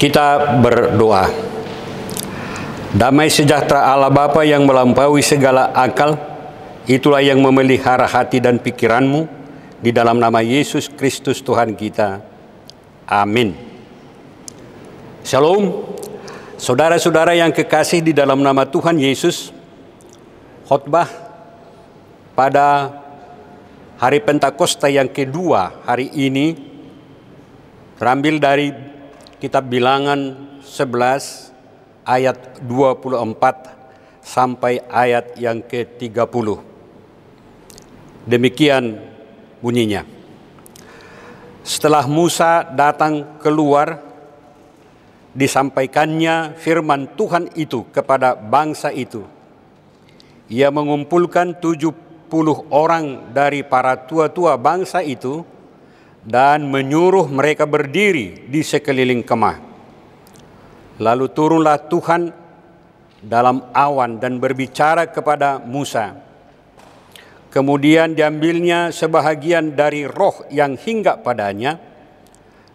Kita berdoa. Damai sejahtera Allah Bapa yang melampaui segala akal, itulah yang memelihara hati dan pikiranmu di dalam nama Yesus Kristus Tuhan kita. Amin. Shalom. Saudara-saudara yang kekasih di dalam nama Tuhan Yesus, khotbah pada hari Pentakosta yang kedua hari ini terambil dari kitab Bilangan 11 ayat 24 sampai ayat yang ke-30. Demikian bunyinya. Setelah Musa datang keluar, disampaikannya firman Tuhan itu kepada bangsa itu. Ia mengumpulkan 70 orang dari para tua-tua bangsa itu dan menyuruh mereka berdiri di sekeliling kemah. Lalu turunlah Tuhan dalam awan dan berbicara kepada Musa. Kemudian diambilnya sebahagian dari roh yang hinggap padanya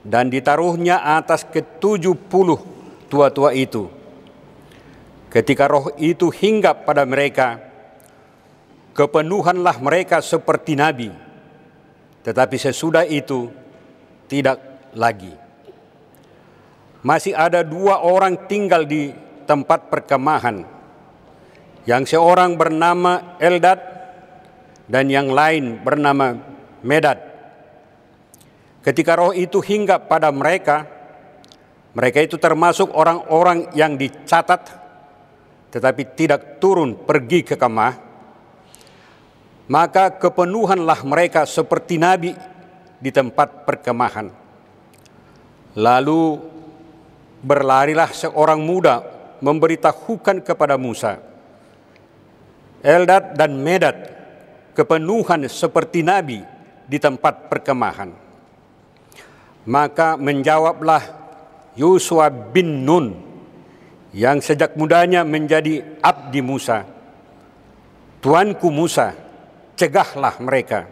dan ditaruhnya atas ketujuh puluh tua-tua itu. Ketika roh itu hinggap pada mereka, kepenuhanlah mereka seperti nabi, tetapi sesudah itu tidak lagi masih ada dua orang tinggal di tempat perkemahan. Yang seorang bernama Eldad dan yang lain bernama Medad. Ketika roh itu hinggap pada mereka, mereka itu termasuk orang-orang yang dicatat tetapi tidak turun pergi ke kemah. Maka kepenuhanlah mereka seperti nabi di tempat perkemahan. Lalu berlarilah seorang muda memberitahukan kepada Musa, Eldad dan Medad kepenuhan seperti Nabi di tempat perkemahan. Maka menjawablah Yusua bin Nun yang sejak mudanya menjadi abdi Musa. Tuanku Musa, cegahlah mereka.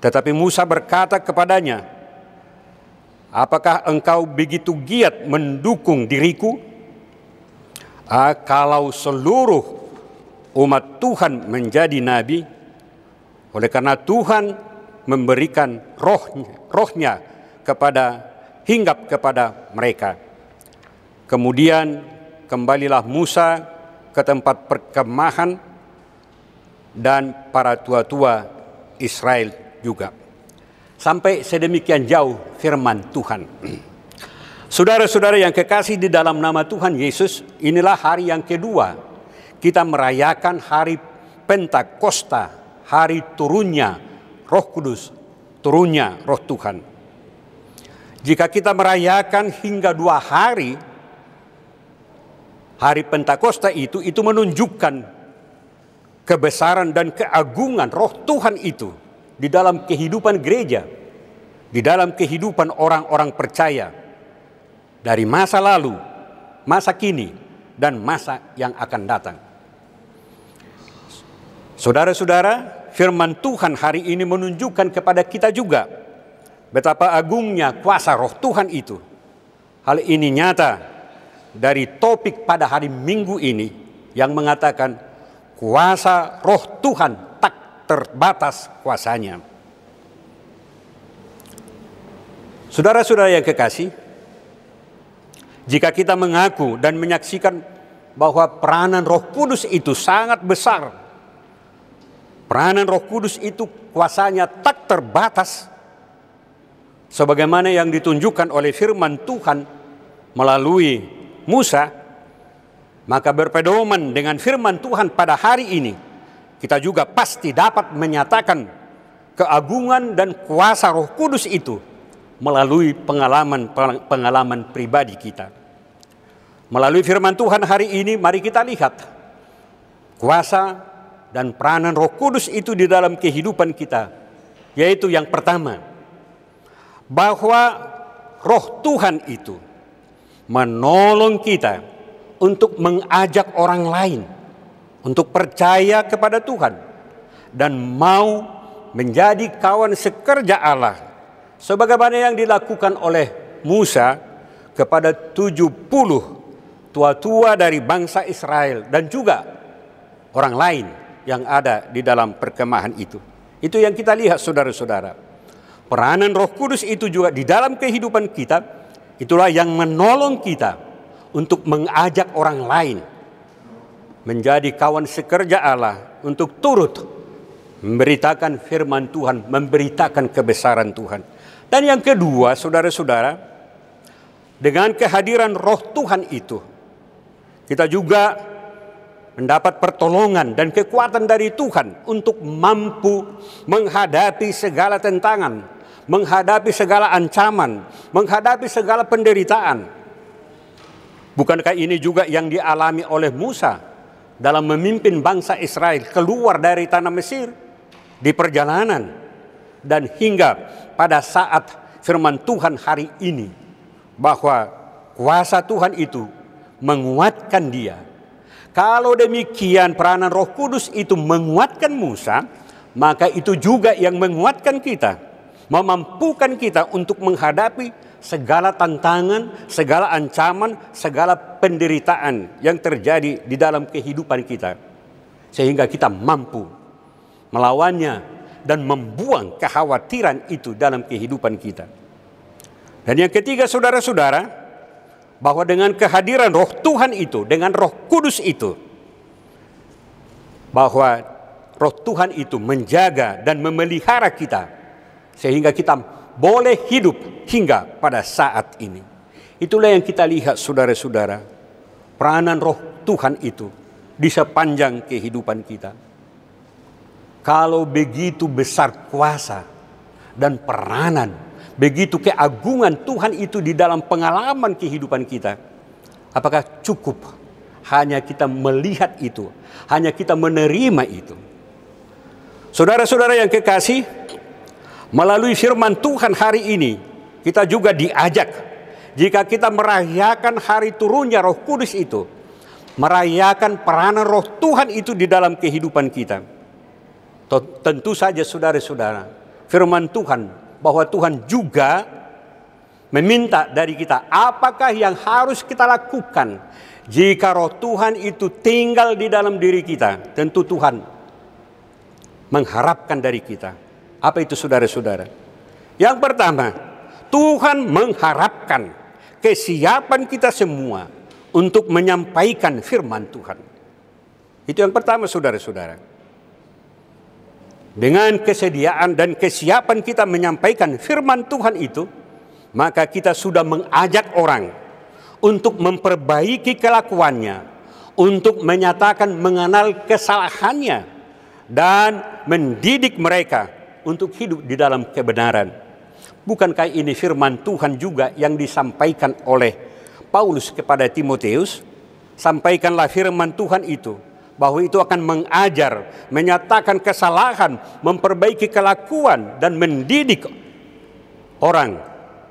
Tetapi Musa berkata kepadanya, Apakah engkau begitu giat mendukung diriku? Ah, kalau seluruh umat Tuhan menjadi nabi, oleh karena Tuhan memberikan rohnya, rohnya kepada hinggap kepada mereka. Kemudian kembalilah Musa ke tempat perkemahan dan para tua-tua Israel juga. Sampai sedemikian jauh firman Tuhan. Saudara-saudara yang kekasih di dalam nama Tuhan Yesus, inilah hari yang kedua kita merayakan hari Pentakosta, hari turunnya Roh Kudus, turunnya Roh Tuhan. Jika kita merayakan hingga dua hari, hari Pentakosta itu, itu menunjukkan kebesaran dan keagungan Roh Tuhan itu di dalam kehidupan gereja, di dalam kehidupan orang-orang percaya dari masa lalu, masa kini, dan masa yang akan datang. Saudara-saudara, firman Tuhan hari ini menunjukkan kepada kita juga betapa agungnya kuasa roh Tuhan itu. Hal ini nyata dari topik pada hari Minggu ini yang mengatakan kuasa roh Tuhan terbatas kuasanya. Saudara-saudara yang kekasih, jika kita mengaku dan menyaksikan bahwa peranan Roh Kudus itu sangat besar, peranan Roh Kudus itu kuasanya tak terbatas, sebagaimana yang ditunjukkan oleh firman Tuhan melalui Musa, maka berpedoman dengan firman Tuhan pada hari ini kita juga pasti dapat menyatakan keagungan dan kuasa Roh Kudus itu melalui pengalaman-pengalaman pribadi kita. Melalui firman Tuhan hari ini mari kita lihat kuasa dan peranan Roh Kudus itu di dalam kehidupan kita. Yaitu yang pertama, bahwa Roh Tuhan itu menolong kita untuk mengajak orang lain untuk percaya kepada Tuhan dan mau menjadi kawan sekerja Allah sebagaimana yang dilakukan oleh Musa kepada 70 tua-tua dari bangsa Israel dan juga orang lain yang ada di dalam perkemahan itu. Itu yang kita lihat saudara-saudara. Peranan Roh Kudus itu juga di dalam kehidupan kita itulah yang menolong kita untuk mengajak orang lain menjadi kawan sekerja Allah untuk turut memberitakan firman Tuhan, memberitakan kebesaran Tuhan. Dan yang kedua, saudara-saudara, dengan kehadiran roh Tuhan itu, kita juga mendapat pertolongan dan kekuatan dari Tuhan untuk mampu menghadapi segala tentangan, menghadapi segala ancaman, menghadapi segala penderitaan. Bukankah ini juga yang dialami oleh Musa dalam memimpin bangsa Israel keluar dari tanah Mesir di perjalanan dan hingga pada saat firman Tuhan hari ini bahwa kuasa Tuhan itu menguatkan dia. Kalau demikian peranan Roh Kudus itu menguatkan Musa, maka itu juga yang menguatkan kita, memampukan kita untuk menghadapi segala tantangan, segala ancaman, segala penderitaan yang terjadi di dalam kehidupan kita. Sehingga kita mampu melawannya dan membuang kekhawatiran itu dalam kehidupan kita. Dan yang ketiga saudara-saudara, bahwa dengan kehadiran roh Tuhan itu, dengan roh kudus itu, bahwa roh Tuhan itu menjaga dan memelihara kita, sehingga kita boleh hidup hingga pada saat ini. Itulah yang kita lihat saudara-saudara, peranan roh Tuhan itu di sepanjang kehidupan kita. Kalau begitu besar kuasa dan peranan begitu keagungan Tuhan itu di dalam pengalaman kehidupan kita. Apakah cukup hanya kita melihat itu, hanya kita menerima itu? Saudara-saudara yang kekasih, melalui firman Tuhan hari ini, kita juga diajak jika kita merayakan hari turunnya Roh Kudus itu, merayakan peranan Roh Tuhan itu di dalam kehidupan kita. Tentu saja saudara-saudara, firman Tuhan bahwa Tuhan juga meminta dari kita apakah yang harus kita lakukan jika roh Tuhan itu tinggal di dalam diri kita. Tentu Tuhan mengharapkan dari kita. Apa itu saudara-saudara? Yang pertama, Tuhan mengharapkan kesiapan kita semua untuk menyampaikan firman Tuhan. Itu yang pertama saudara-saudara. Dengan kesediaan dan kesiapan kita menyampaikan firman Tuhan itu, maka kita sudah mengajak orang untuk memperbaiki kelakuannya, untuk menyatakan mengenal kesalahannya, dan mendidik mereka untuk hidup di dalam kebenaran. Bukankah ini firman Tuhan juga yang disampaikan oleh Paulus kepada Timoteus? Sampaikanlah firman Tuhan itu bahwa itu akan mengajar, menyatakan kesalahan, memperbaiki kelakuan dan mendidik orang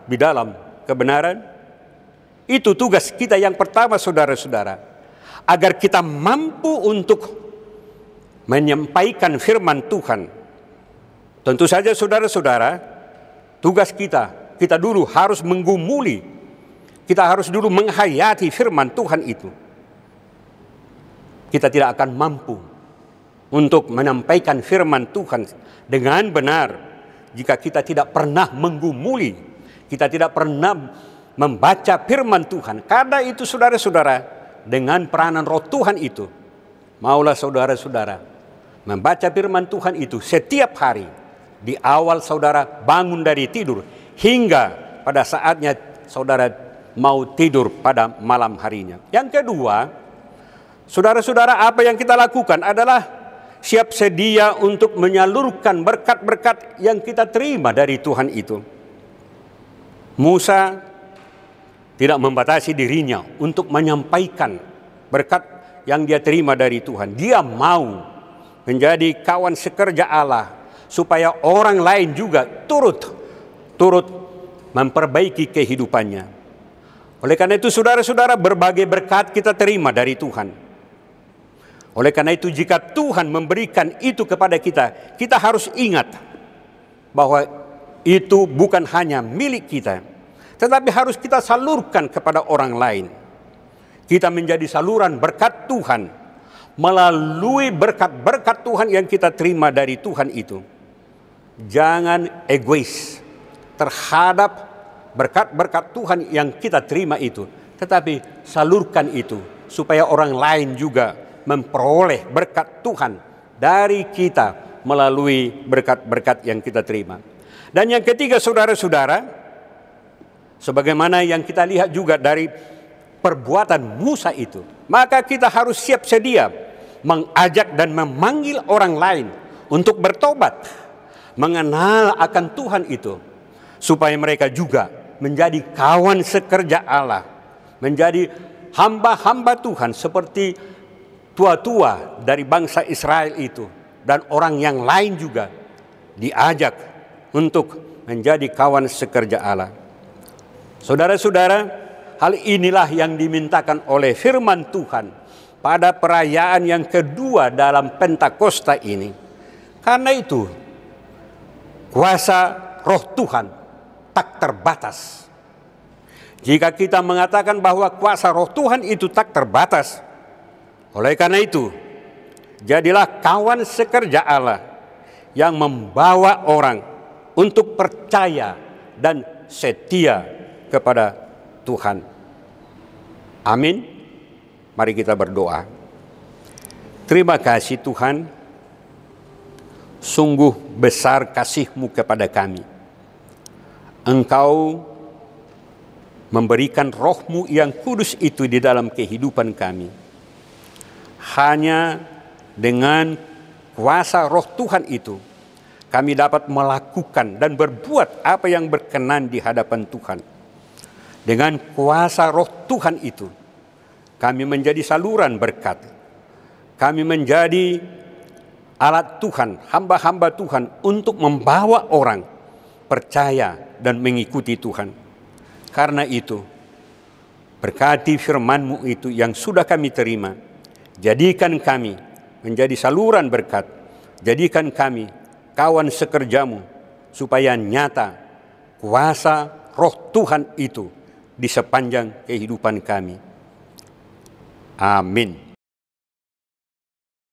di dalam kebenaran. Itu tugas kita yang pertama saudara-saudara. Agar kita mampu untuk menyampaikan firman Tuhan. Tentu saja saudara-saudara, tugas kita, kita dulu harus menggumuli. Kita harus dulu menghayati firman Tuhan itu kita tidak akan mampu untuk menyampaikan firman Tuhan dengan benar jika kita tidak pernah menggumuli, kita tidak pernah membaca firman Tuhan. Karena itu saudara-saudara, dengan peranan roh Tuhan itu, maulah saudara-saudara membaca firman Tuhan itu setiap hari di awal saudara bangun dari tidur hingga pada saatnya saudara mau tidur pada malam harinya. Yang kedua, Saudara-saudara, apa yang kita lakukan adalah siap sedia untuk menyalurkan berkat-berkat yang kita terima dari Tuhan itu. Musa tidak membatasi dirinya untuk menyampaikan berkat yang dia terima dari Tuhan. Dia mau menjadi kawan sekerja Allah supaya orang lain juga turut turut memperbaiki kehidupannya. Oleh karena itu saudara-saudara berbagai berkat kita terima dari Tuhan. Oleh karena itu jika Tuhan memberikan itu kepada kita, kita harus ingat bahwa itu bukan hanya milik kita, tetapi harus kita salurkan kepada orang lain. Kita menjadi saluran berkat Tuhan melalui berkat-berkat Tuhan yang kita terima dari Tuhan itu. Jangan egois terhadap berkat-berkat Tuhan yang kita terima itu, tetapi salurkan itu supaya orang lain juga memperoleh berkat Tuhan dari kita melalui berkat-berkat yang kita terima. Dan yang ketiga saudara-saudara, sebagaimana yang kita lihat juga dari perbuatan Musa itu, maka kita harus siap sedia mengajak dan memanggil orang lain untuk bertobat, mengenal akan Tuhan itu, supaya mereka juga menjadi kawan sekerja Allah, menjadi hamba-hamba Tuhan seperti tua-tua dari bangsa Israel itu dan orang yang lain juga diajak untuk menjadi kawan sekerja Allah. Saudara-saudara, hal inilah yang dimintakan oleh firman Tuhan pada perayaan yang kedua dalam Pentakosta ini. Karena itu, kuasa roh Tuhan tak terbatas. Jika kita mengatakan bahwa kuasa roh Tuhan itu tak terbatas, oleh karena itu, jadilah kawan sekerja Allah yang membawa orang untuk percaya dan setia kepada Tuhan. Amin. Mari kita berdoa. Terima kasih Tuhan. Sungguh besar kasih-Mu kepada kami. Engkau memberikan rohmu yang kudus itu di dalam kehidupan kami hanya dengan kuasa roh Tuhan itu kami dapat melakukan dan berbuat apa yang berkenan di hadapan Tuhan. Dengan kuasa roh Tuhan itu kami menjadi saluran berkat. Kami menjadi alat Tuhan, hamba-hamba Tuhan untuk membawa orang percaya dan mengikuti Tuhan. Karena itu, berkati firman-Mu itu yang sudah kami terima, Jadikan kami menjadi saluran berkat. Jadikan kami kawan sekerjamu supaya nyata kuasa roh Tuhan itu di sepanjang kehidupan kami. Amin.